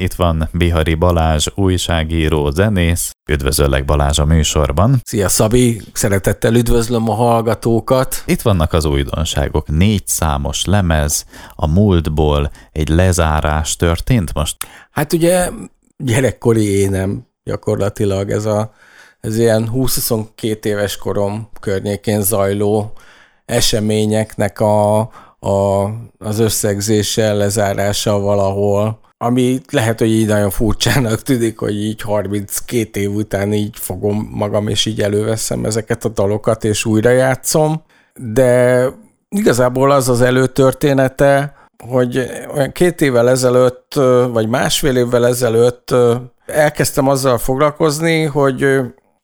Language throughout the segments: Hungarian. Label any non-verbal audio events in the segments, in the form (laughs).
Itt van Bihari Balázs, újságíró, zenész. Üdvözöllek Balázs a műsorban. Szia Szabi, szeretettel üdvözlöm a hallgatókat. Itt vannak az újdonságok. Négy számos lemez, a múltból egy lezárás történt most? Hát ugye gyerekkori énem gyakorlatilag ez a ez ilyen 20-22 éves korom környékén zajló eseményeknek a, a, az összegzése, lezárása valahol, ami lehet, hogy így nagyon furcsának tűnik, hogy így 32 év után így fogom magam, és így előveszem ezeket a dalokat, és újra játszom, de igazából az az előtörténete, hogy olyan két évvel ezelőtt, vagy másfél évvel ezelőtt elkezdtem azzal foglalkozni, hogy,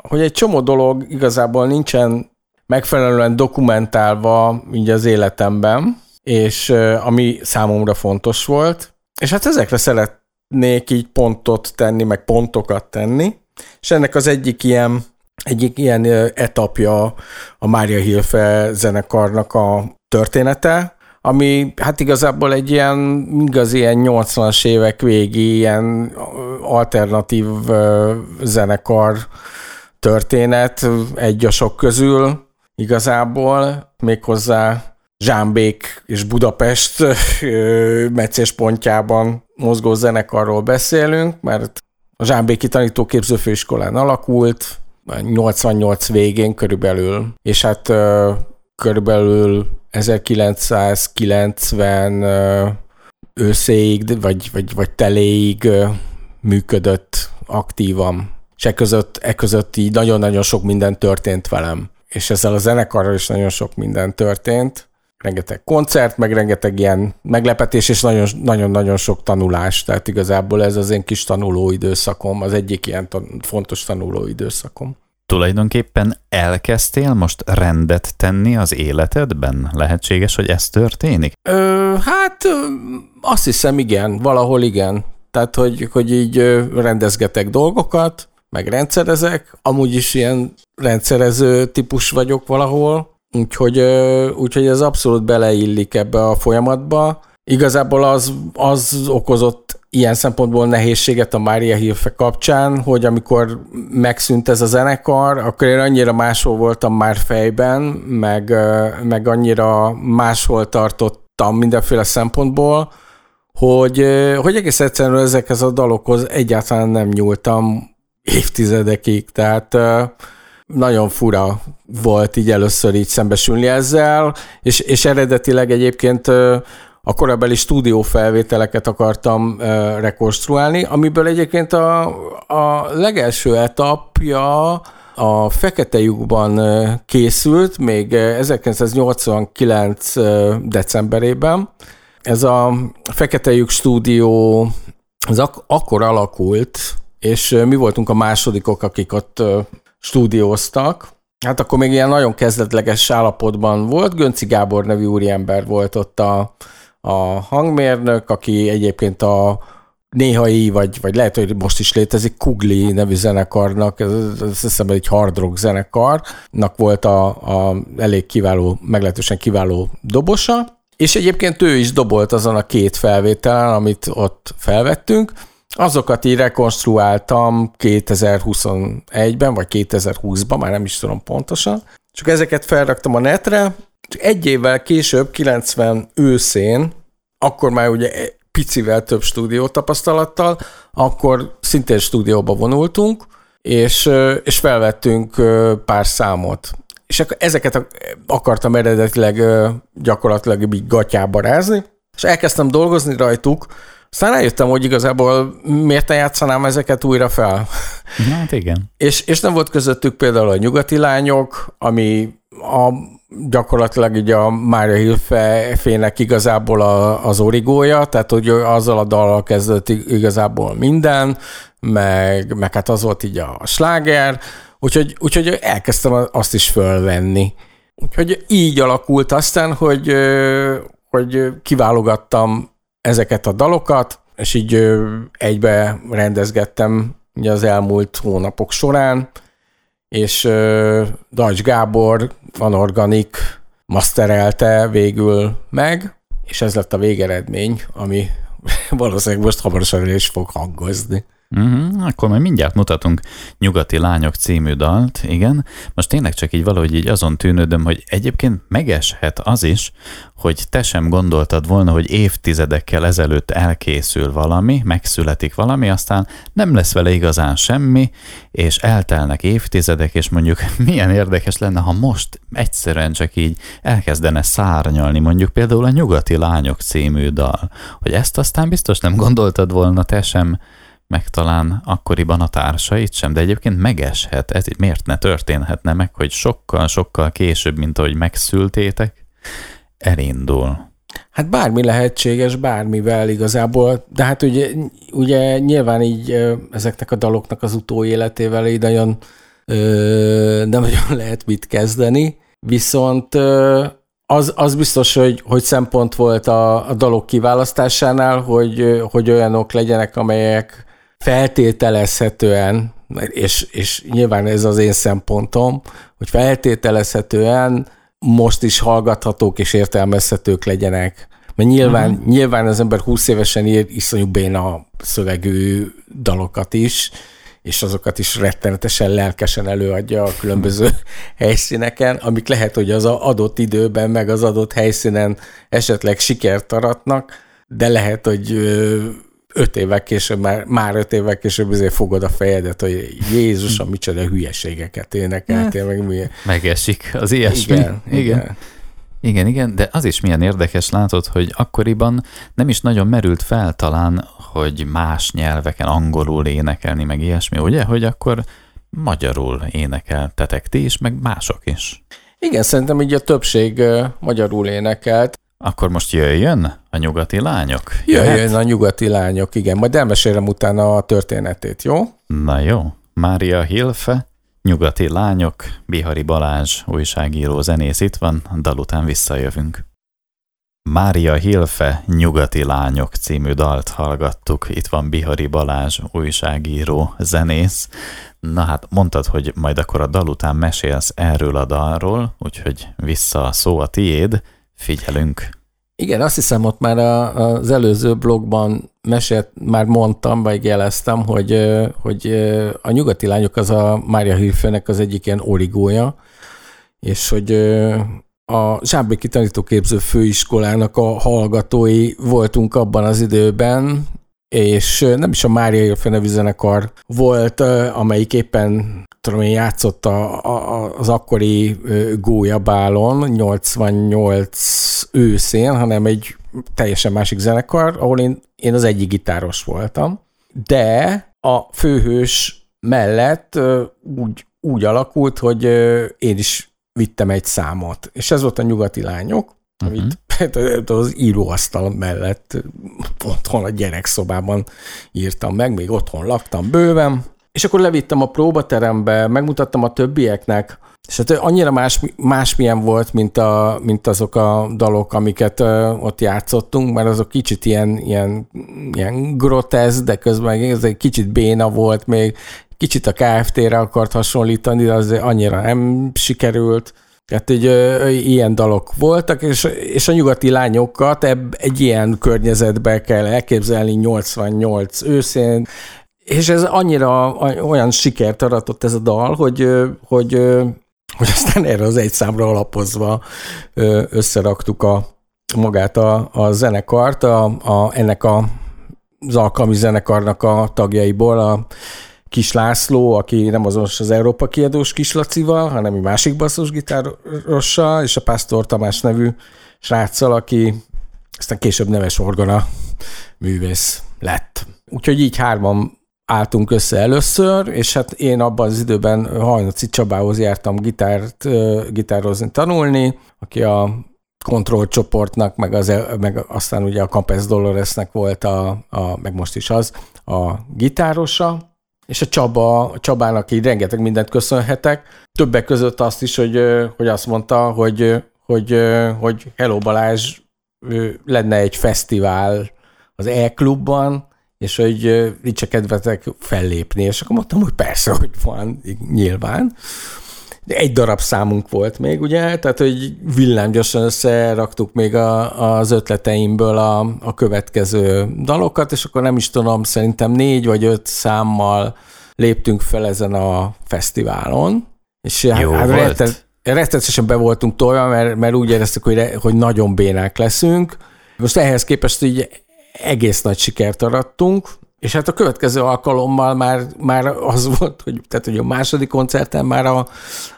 hogy egy csomó dolog igazából nincsen megfelelően dokumentálva így az életemben, és ami számomra fontos volt, és hát ezekre szeretnék így pontot tenni, meg pontokat tenni, és ennek az egyik ilyen, egyik ilyen etapja a Mária Hilfe zenekarnak a története, ami hát igazából egy ilyen igaz ilyen 80-as évek végi ilyen alternatív zenekar történet egy a sok közül igazából, méghozzá Zsámbék és Budapest meccéspontjában mozgó zenekarról beszélünk, mert a Zsámbéki tanítóképzőfőiskolán alakult, 88 végén körülbelül, és hát körülbelül 1990 őszéig, vagy, vagy, vagy teléig működött aktívan. És e között, e között így nagyon-nagyon sok minden történt velem. És ezzel a zenekarral is nagyon sok minden történt rengeteg koncert, meg rengeteg ilyen meglepetés, és nagyon-nagyon sok tanulás. Tehát igazából ez az én kis tanuló időszakom, az egyik ilyen tan- fontos tanuló időszakom. Tulajdonképpen elkezdtél most rendet tenni az életedben? Lehetséges, hogy ez történik? Ö, hát azt hiszem igen, valahol igen. Tehát, hogy, hogy így rendezgetek dolgokat, meg rendszerezek, amúgy is ilyen rendszerező típus vagyok valahol, Úgyhogy, úgyhogy ez abszolút beleillik ebbe a folyamatba. Igazából az, az okozott ilyen szempontból nehézséget a Mária Hilfe kapcsán, hogy amikor megszűnt ez a zenekar, akkor én annyira máshol voltam már fejben, meg, meg annyira máshol tartottam mindenféle szempontból, hogy, hogy egész egyszerűen ezekhez a dalokhoz egyáltalán nem nyúltam évtizedekig. Tehát nagyon fura volt így először így szembesülni ezzel, és, és eredetileg egyébként a korabeli stúdiófelvételeket akartam rekonstruálni, amiből egyébként a, a legelső etapja a Fekete lyukban készült, még 1989 decemberében. Ez a Fekete lyuk stúdió az ak- akkor alakult, és mi voltunk a másodikok, akik ott stúdióztak. Hát akkor még ilyen nagyon kezdetleges állapotban volt. Gönci Gábor nevű úriember volt ott a, a hangmérnök, aki egyébként a néhai, vagy, vagy lehet, hogy most is létezik, Kugli nevű zenekarnak, ez, ez hiszem egy hard rock zenekarnak volt a, a elég kiváló, meglehetősen kiváló dobosa, és egyébként ő is dobolt azon a két felvételen, amit ott felvettünk, Azokat így rekonstruáltam 2021-ben, vagy 2020-ban, már nem is tudom pontosan. Csak ezeket felraktam a netre, csak egy évvel később, 90 őszén, akkor már ugye picivel több stúdió tapasztalattal, akkor szintén stúdióba vonultunk, és, és felvettünk pár számot. És akkor ezeket akartam eredetileg gyakorlatilag így gatyába rázni, és elkezdtem dolgozni rajtuk, aztán rájöttem, hogy igazából miért ne játszanám ezeket újra fel. Hát igen. és, és nem volt közöttük például a nyugati lányok, ami a, gyakorlatilag így a Mária Hilfe fének igazából a, az origója, tehát hogy azzal a dallal kezdett igazából minden, meg, meg hát az volt így a sláger, úgyhogy, úgyhogy elkezdtem azt is fölvenni. Úgyhogy így alakult aztán, hogy, hogy kiválogattam ezeket a dalokat, és így egybe rendezgettem ugye az elmúlt hónapok során, és Dajcs Gábor Van Organik masterelte végül meg, és ez lett a végeredmény, ami (laughs) valószínűleg most hamarosan is fog hangozni. Uh-huh, akkor majd mindjárt mutatunk Nyugati Lányok című dalt, igen. Most tényleg csak így valahogy így azon tűnődöm, hogy egyébként megeshet az is, hogy te sem gondoltad volna, hogy évtizedekkel ezelőtt elkészül valami, megszületik valami, aztán nem lesz vele igazán semmi, és eltelnek évtizedek, és mondjuk (laughs) milyen érdekes lenne, ha most egyszerűen csak így elkezdene szárnyalni, mondjuk például a Nyugati Lányok című dal, hogy ezt aztán biztos nem gondoltad volna te sem, meg talán akkoriban a társait sem, de egyébként megeshet, ez miért ne történhetne meg, hogy sokkal-sokkal később, mint ahogy megszültétek, elindul. Hát bármi lehetséges, bármivel igazából, de hát ugye, ugye nyilván így ezeknek a daloknak az utóéletével így nagyon ö, nem nagyon (laughs) lehet mit kezdeni, viszont ö, az, az biztos, hogy, hogy szempont volt a, a dalok kiválasztásánál, hogy, hogy olyanok legyenek, amelyek feltételezhetően, és, és nyilván ez az én szempontom, hogy feltételezhetően most is hallgathatók és értelmezhetők legyenek. Mert nyilván, uh-huh. nyilván az ember 20 évesen ír iszonyú béna szövegű dalokat is, és azokat is rettenetesen lelkesen előadja a különböző (laughs) helyszíneken, amik lehet, hogy az adott időben, meg az adott helyszínen esetleg sikert aratnak, de lehet, hogy öt évvel később, már, már öt évvel később azért fogod a fejedet, hogy Jézusom, micsoda hülyeségeket énekeltél, meg milyen. Megesik az ilyesmi. Igen, igen. igen. Igen, igen, de az is milyen érdekes látod, hogy akkoriban nem is nagyon merült fel talán, hogy más nyelveken angolul énekelni, meg ilyesmi, ugye? Hogy akkor magyarul énekeltetek ti is, meg mások is. Igen, szerintem így a többség magyarul énekelt. Akkor most jöjjön a nyugati lányok? Jöjjön Jöhet? a nyugati lányok, igen. Majd elmesélem utána a történetét, jó? Na jó. Mária Hilfe, nyugati lányok, Bihari Balázs, újságíró zenész itt van, dal után visszajövünk. Mária Hilfe, Nyugati Lányok című dalt hallgattuk. Itt van Bihari Balázs, újságíró, zenész. Na hát mondtad, hogy majd akkor a dal után mesélsz erről a dalról, úgyhogy vissza a szó a tiéd. Figyelünk. Igen, azt hiszem ott már a, az előző blogban mesélt, már mondtam, vagy jeleztem, hogy, hogy a nyugati lányok az a Mária Hilfőnek az egyik ilyen origója, és hogy a Zsámbéki Tanítóképző Főiskolának a hallgatói voltunk abban az időben, és nem is a Mária Hilfe nevű zenekar volt, amelyik éppen tudom én, játszott a, a, az akkori gólyabálon 88 őszén, hanem egy teljesen másik zenekar, ahol én, én az egyik gitáros voltam. De a főhős mellett úgy, úgy alakult, hogy én is vittem egy számot, és ez volt a Nyugati Lányok, uh-huh. amit (laughs) az íróasztal mellett otthon a gyerekszobában írtam meg, még otthon laktam bőven, és akkor levittem a próbaterembe, megmutattam a többieknek, és hát annyira más, másmilyen volt, mint, a, mint azok a dalok, amiket uh, ott játszottunk, mert azok kicsit ilyen, ilyen, ilyen grotesz, de közben ez egy kicsit béna volt még, kicsit a KFT-re akart hasonlítani, de azért annyira nem sikerült. Tehát egy, ö, ilyen dalok voltak, és, és a nyugati lányokat ebb, egy ilyen környezetbe kell elképzelni 88 őszén, és ez annyira olyan sikert aratott ez a dal, hogy, hogy, hogy aztán erre az egy számra alapozva összeraktuk a, magát a, a zenekart, a, a, ennek a, az alkalmi zenekarnak a tagjaiból, a Kis László, aki nem azonos az Európa kiadós Kislacival, hanem egy másik basszusgitárossal, és a Pásztor Tamás nevű sráccal, aki aztán később neves orgona művész lett. Úgyhogy így hárman álltunk össze először, és hát én abban az időben Hajnoci Csabához jártam gitárt, gitározni, tanulni, aki a Control csoportnak, meg, az, meg aztán ugye a Campes Doloresnek volt, a, a, meg most is az, a gitárosa, és a Csaba, a Csabának így rengeteg mindent köszönhetek. Többek között azt is, hogy, hogy azt mondta, hogy, hogy, hogy Hello Balázs lenne egy fesztivál az E-klubban, és hogy nincs kedvetek fellépni, és akkor mondtam, hogy persze, hogy van, nyilván. egy darab számunk volt még, ugye, tehát hogy villámgyorsan összeraktuk még a, az ötleteimből a, a következő dalokat, és akkor nem is tudom, szerintem négy vagy öt számmal léptünk fel ezen a fesztiválon, és Jó hát. Rettet, rettetesen be voltunk tolva, mert, mert úgy éreztük, hogy, hogy nagyon bénák leszünk. Most ehhez képest így egész nagy sikert arattunk, és hát a következő alkalommal már, már az (laughs) volt, hogy, tehát, hogy a második koncerten már a,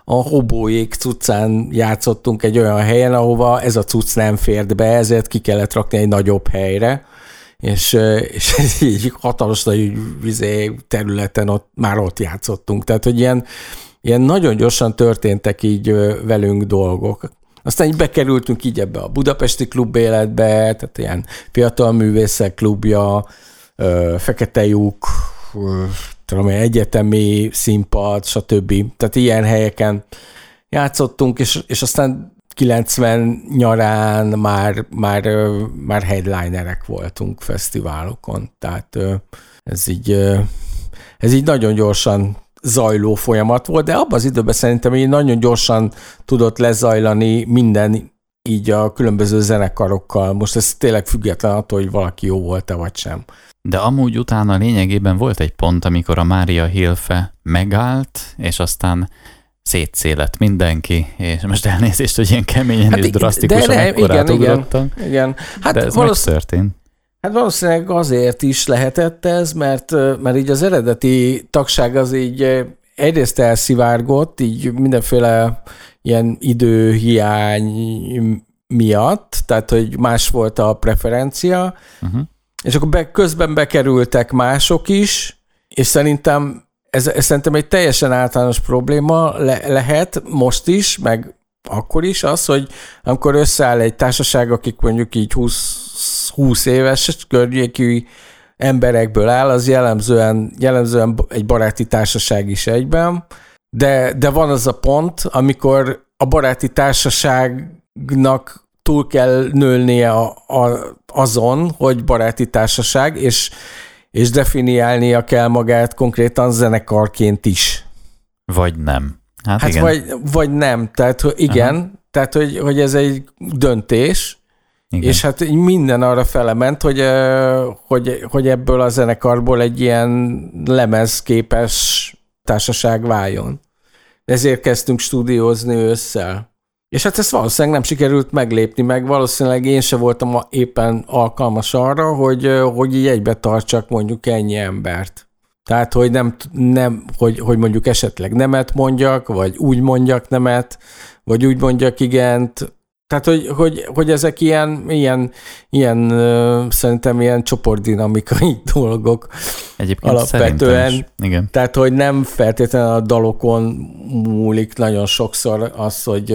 a hobóék cuccán játszottunk egy olyan helyen, ahova ez a cucc nem fért be, ezért ki kellett rakni egy nagyobb helyre, és, és ez így hatalmas nagy vizé területen ott, már ott játszottunk. Tehát, hogy ilyen, ilyen nagyon gyorsan történtek így velünk dolgok. Aztán így bekerültünk így ebbe a budapesti klub életbe, tehát ilyen fiatal művészek klubja, Fekete lyuk, tudom egyetemi színpad, stb. Tehát ilyen helyeken játszottunk, és, és aztán 90 nyarán már, már, már headlinerek voltunk fesztiválokon, tehát ez így, ez így nagyon gyorsan zajló folyamat volt, de abban az időben szerintem így nagyon gyorsan tudott lezajlani minden így a különböző zenekarokkal. Most ez tényleg független attól, hogy valaki jó volt-e vagy sem. De amúgy utána lényegében volt egy pont, amikor a Mária Hilfe megállt, és aztán szétszélet mindenki, és most elnézést, hogy ilyen keményen hát és drasztikusan de, igen, igen, igen. Hát de ez megtörtént. Hát valószínűleg azért is lehetett ez, mert, mert így az eredeti tagság az így egyrészt elszivárgott, így mindenféle ilyen időhiány miatt, tehát hogy más volt a preferencia, uh-huh. és akkor be, közben bekerültek mások is, és szerintem ez, ez szerintem egy teljesen általános probléma le, lehet most is, meg akkor is az, hogy amikor összeáll egy társaság, akik mondjuk így 20, 20 éves környékű emberekből áll, az jellemzően, jellemzően egy baráti társaság is egyben, de, de van az a pont, amikor a baráti társaságnak túl kell nőnie a, a, azon, hogy baráti társaság, és, és definiálnia kell magát konkrétan zenekarként is. Vagy nem. Hát, hát igen. Vagy, vagy nem. Tehát, hogy igen, Aha. tehát, hogy, hogy ez egy döntés, igen. és hát minden arra felement, hogy, hogy, hogy ebből a zenekarból egy ilyen lemezképes társaság váljon. Ezért kezdtünk stúdiózni ősszel. És hát ezt valószínűleg nem sikerült meglépni, meg valószínűleg én se voltam éppen alkalmas arra, hogy, hogy így egybe tartsak mondjuk ennyi embert. Tehát, hogy nem, nem hogy, hogy mondjuk esetleg nemet mondjak, vagy úgy mondjak nemet, vagy úgy mondjak igent, tehát, hogy, hogy, hogy ezek ilyen, ilyen, ilyen szerintem ilyen csoportdinamikai (laughs) dolgok Egyébként alapvetően. Is. Igen. Tehát, hogy nem feltétlenül a dalokon múlik nagyon sokszor az, hogy,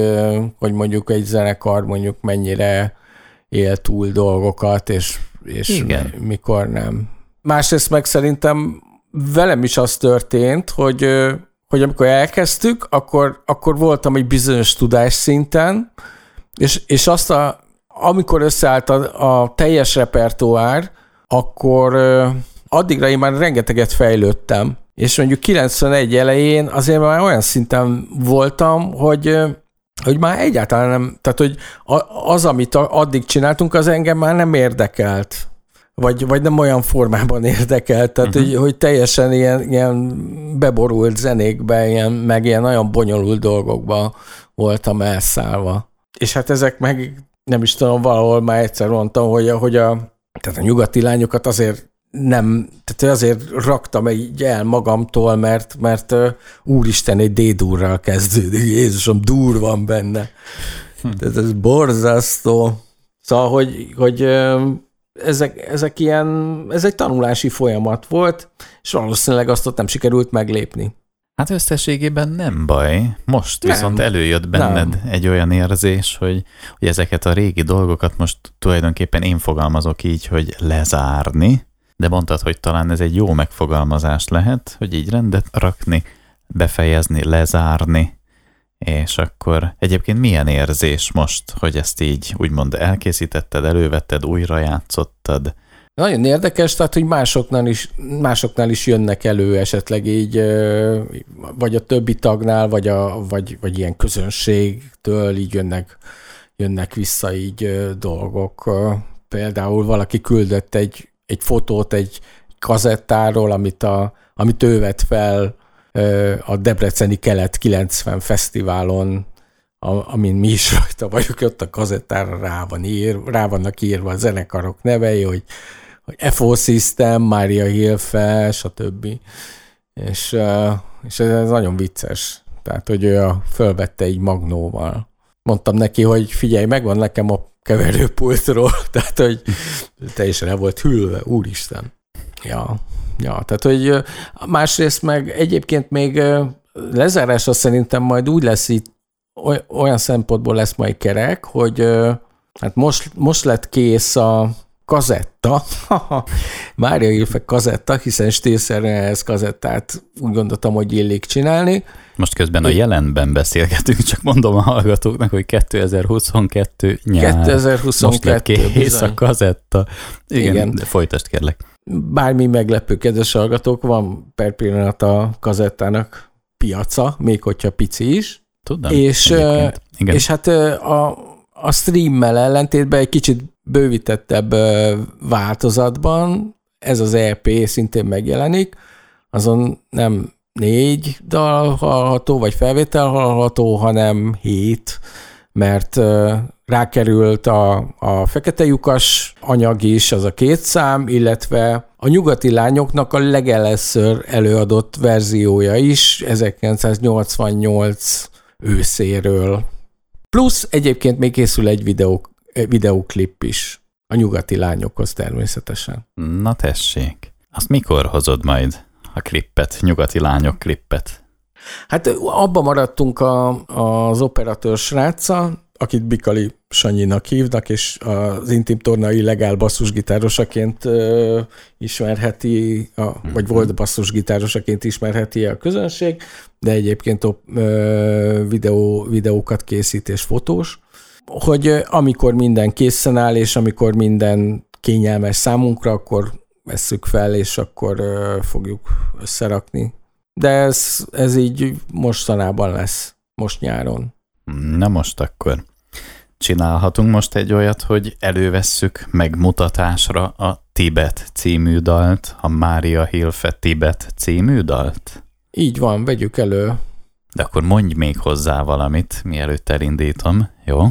hogy mondjuk egy zenekar mondjuk mennyire él túl dolgokat, és, és Igen. mikor nem. Másrészt meg szerintem velem is az történt, hogy, hogy amikor elkezdtük, akkor, akkor voltam egy bizonyos tudás szinten, és, és azt a, amikor összeállt a, a teljes repertoár, akkor addigra én már rengeteget fejlődtem. És mondjuk 91 elején azért már olyan szinten voltam, hogy hogy már egyáltalán nem, tehát hogy az, amit addig csináltunk, az engem már nem érdekelt. Vagy, vagy nem olyan formában (laughs) érdekelt, tehát uh-huh. hogy, hogy teljesen ilyen, ilyen beborult zenékbe, ilyen, meg ilyen nagyon bonyolult dolgokba voltam elszállva. És hát ezek meg nem is tudom, valahol már egyszer mondtam, hogy, hogy a, tehát a nyugati lányokat azért nem, tehát azért raktam így el magamtól, mert, mert úristen, egy D-durral kezdődik. Jézusom, dur van benne. Hm. Tehát ez borzasztó. Szóval, hogy, hogy ezek, ezek ilyen, ez egy tanulási folyamat volt, és valószínűleg azt ott nem sikerült meglépni. Hát összességében nem baj. Most nem. viszont előjött benned nem. egy olyan érzés, hogy, hogy ezeket a régi dolgokat most tulajdonképpen én fogalmazok így, hogy lezárni, de mondtad, hogy talán ez egy jó megfogalmazás lehet, hogy így rendet rakni, befejezni, lezárni, és akkor egyébként milyen érzés most, hogy ezt így úgymond elkészítetted, elővetted, újra játszottad? Nagyon érdekes, tehát, hogy másoknál is, másoknál is jönnek elő esetleg így, vagy a többi tagnál, vagy, a, vagy, vagy ilyen közönségtől így jönnek, jönnek vissza így dolgok. Például valaki küldött egy, egy fotót egy kazettáról, amit, a, amit ő vett fel a Debreceni Kelet 90 fesztiválon, amin mi is rajta vagyunk, ott a kazettára rá, van ír, rá vannak írva a zenekarok nevei, hogy hogy FO System, Maria Hilfe, stb. És, és ez nagyon vicces. Tehát, hogy ő a, fölvette egy magnóval. Mondtam neki, hogy figyelj, megvan nekem a keverőpultról, (laughs) tehát, hogy teljesen el volt hűlve, úristen. Ja, ja, tehát, hogy másrészt meg egyébként még lezárása szerintem majd úgy lesz itt, olyan szempontból lesz majd kerek, hogy hát most, most lett kész a, kazetta, (laughs) Mária Ilfe kazetta, hiszen stílszerűen ez kazettát úgy gondoltam, hogy illik csinálni. Most közben a jelenben beszélgetünk, csak mondom a hallgatóknak, hogy 2022 nyár. 2022 Most lett kész a kazetta. Igen, Igen. De folytasd kérlek. Bármi meglepő, kedves hallgatók, van per pillanat a kazettának piaca, még hogyha pici is. Tudom. És, Igen. és hát a, a streammel ellentétben egy kicsit bővítettebb változatban ez az EP szintén megjelenik, azon nem négy dal hallható, vagy felvétel hallható, hanem hét, mert rákerült a, a fekete lyukas anyag is, az a két szám, illetve a nyugati lányoknak a legelőször előadott verziója is 1988 őszéről. Plusz egyébként még készül egy videó, videóklip is a nyugati lányokhoz természetesen. Na tessék, azt mikor hozod majd a klippet, nyugati lányok klippet? Hát abban maradtunk a, az operatőr sráccal, akit Bikali Sanyinak hívnak, és az intim torna illegál basszusgitárosaként ö, ismerheti, a, vagy mhm. volt basszusgitárosaként ismerheti a közönség, de egyébként ö, videó, videókat készít és fotós hogy amikor minden készen áll, és amikor minden kényelmes számunkra, akkor vesszük fel, és akkor fogjuk összerakni. De ez, ez így mostanában lesz, most nyáron. Na most akkor csinálhatunk most egy olyat, hogy elővesszük megmutatásra a Tibet című dalt, a Mária Hilfe Tibet című dalt? Így van, vegyük elő. De akkor mondj még hozzá valamit, mielőtt elindítom, jó?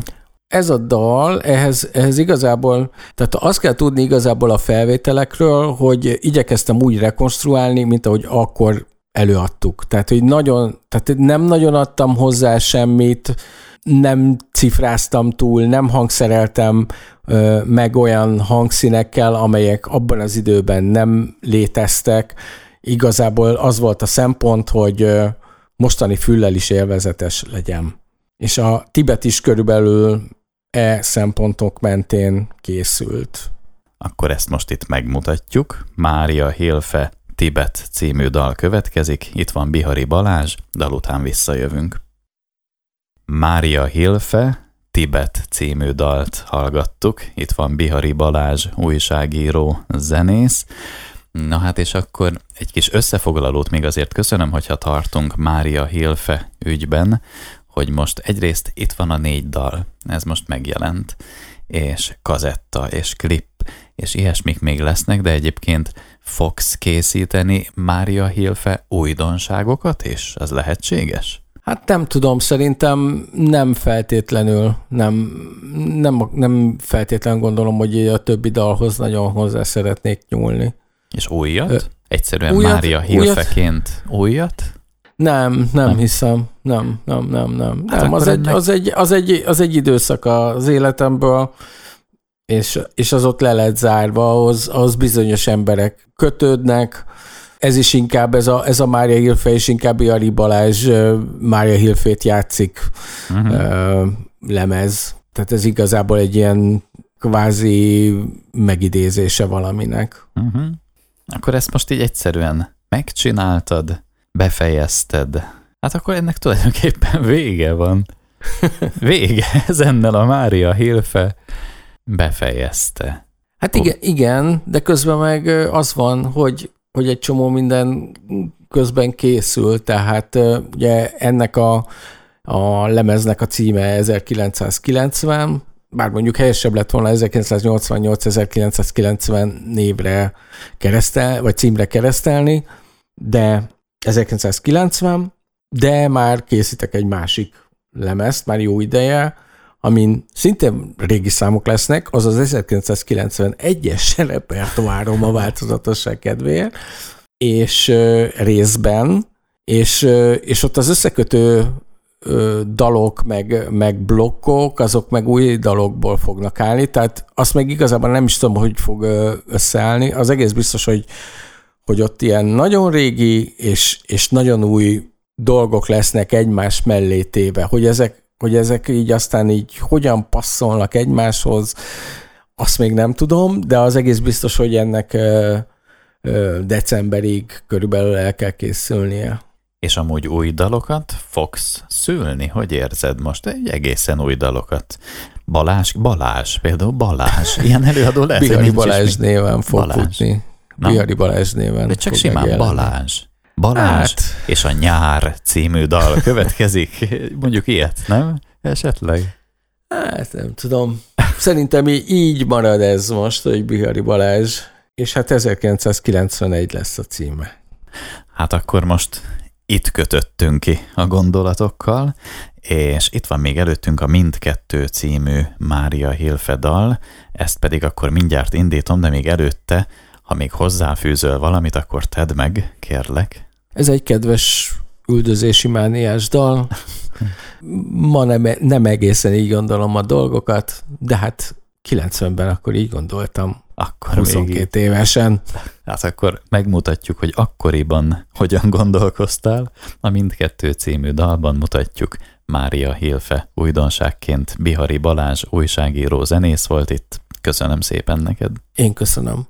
Ez a dal, ehhez, ehhez igazából, tehát azt kell tudni igazából a felvételekről, hogy igyekeztem úgy rekonstruálni, mint ahogy akkor előadtuk. Tehát, hogy nagyon, tehát nem nagyon adtam hozzá semmit, nem cifráztam túl, nem hangszereltem ö, meg olyan hangszínekkel, amelyek abban az időben nem léteztek. Igazából az volt a szempont, hogy ö, mostani füllel is élvezetes legyen. És a Tibet is körülbelül e szempontok mentén készült. Akkor ezt most itt megmutatjuk. Mária Hilfe Tibet című dal következik, itt van Bihari Balázs, dal után visszajövünk. Mária Hilfe Tibet című dalt hallgattuk, itt van Bihari Balázs, újságíró, zenész. Na hát és akkor egy kis összefoglalót még azért köszönöm, hogyha tartunk Mária Hilfe ügyben hogy most egyrészt itt van a négy dal, ez most megjelent, és kazetta, és klip, és ilyesmik még lesznek, de egyébként fogsz készíteni Mária Hilfe újdonságokat is? Az lehetséges? Hát nem tudom, szerintem nem feltétlenül, nem, nem, nem feltétlenül gondolom, hogy a többi dalhoz nagyon hozzá szeretnék nyúlni. És újat? Ö, Egyszerűen újat, Mária Hilfeként újat? újat? Nem, nem, nem hiszem. Nem, nem, nem, nem. Hát nem az, egy, ennek... az, egy, az, egy, az egy időszak az életemből, és, és az ott le lett zárva, ahhoz, ahhoz bizonyos emberek kötődnek, ez is inkább, ez a, ez a Mária Hilfe, és inkább Jari Balázs Mária Hilfét játszik uh-huh. lemez. Tehát ez igazából egy ilyen kvázi megidézése valaminek. Uh-huh. Akkor ezt most így egyszerűen megcsináltad, befejezted, hát akkor ennek tulajdonképpen vége van. Vége, (laughs) ezennel a Mária Hilfe befejezte. Hát igen, igen, de közben meg az van, hogy, hogy egy csomó minden közben készül, tehát ugye ennek a, a lemeznek a címe 1990, bár mondjuk helyesebb lett volna 1988-1990 névre keresztel, vagy címre keresztelni, de 1990, de már készítek egy másik lemezt, már jó ideje, amin szintén régi számok lesznek, az az 1991-es (laughs) repertoárom a változatosság kedvéért, és részben, és, és ott az összekötő dalok, meg, meg blokkok, azok meg új dalokból fognak állni, tehát azt meg igazából nem is tudom, hogy fog összeállni. Az egész biztos, hogy, hogy ott ilyen nagyon régi és, és nagyon új dolgok lesznek egymás mellé téve, hogy ezek, hogy ezek így aztán így hogyan passzolnak egymáshoz, azt még nem tudom, de az egész biztos, hogy ennek decemberig körülbelül el kell készülnie. És amúgy új dalokat fogsz szülni? Hogy érzed most? Egy egészen új dalokat. Balás, Balás, például Balás. Ilyen előadó lesz. Bihari Balázs néven fog Balázs. futni. Na? Bihari Balázs néven De csak simán megjelenni. Balázs. Balázs hát. és a Nyár című dal (laughs) következik. Mondjuk ilyet, nem? Esetleg. Hát nem tudom. Szerintem így marad ez most, hogy Bihari Balázs, és hát 1991 lesz a címe. Hát akkor most itt kötöttünk ki a gondolatokkal, és itt van még előttünk a Mindkettő című Mária Hilfe dal, ezt pedig akkor mindjárt indítom, de még előtte, ha még hozzáfűzöl valamit, akkor tedd meg, kérlek. Ez egy kedves üldözési mániás dal. Ma nem, nem egészen így gondolom a dolgokat, de hát 90-ben akkor így gondoltam. Akkor 22 még... évesen. Hát akkor megmutatjuk, hogy akkoriban hogyan gondolkoztál. A mindkettő című dalban mutatjuk Mária Hilfe újdonságként Bihari Balázs újságíró zenész volt itt. Köszönöm szépen neked. Én köszönöm.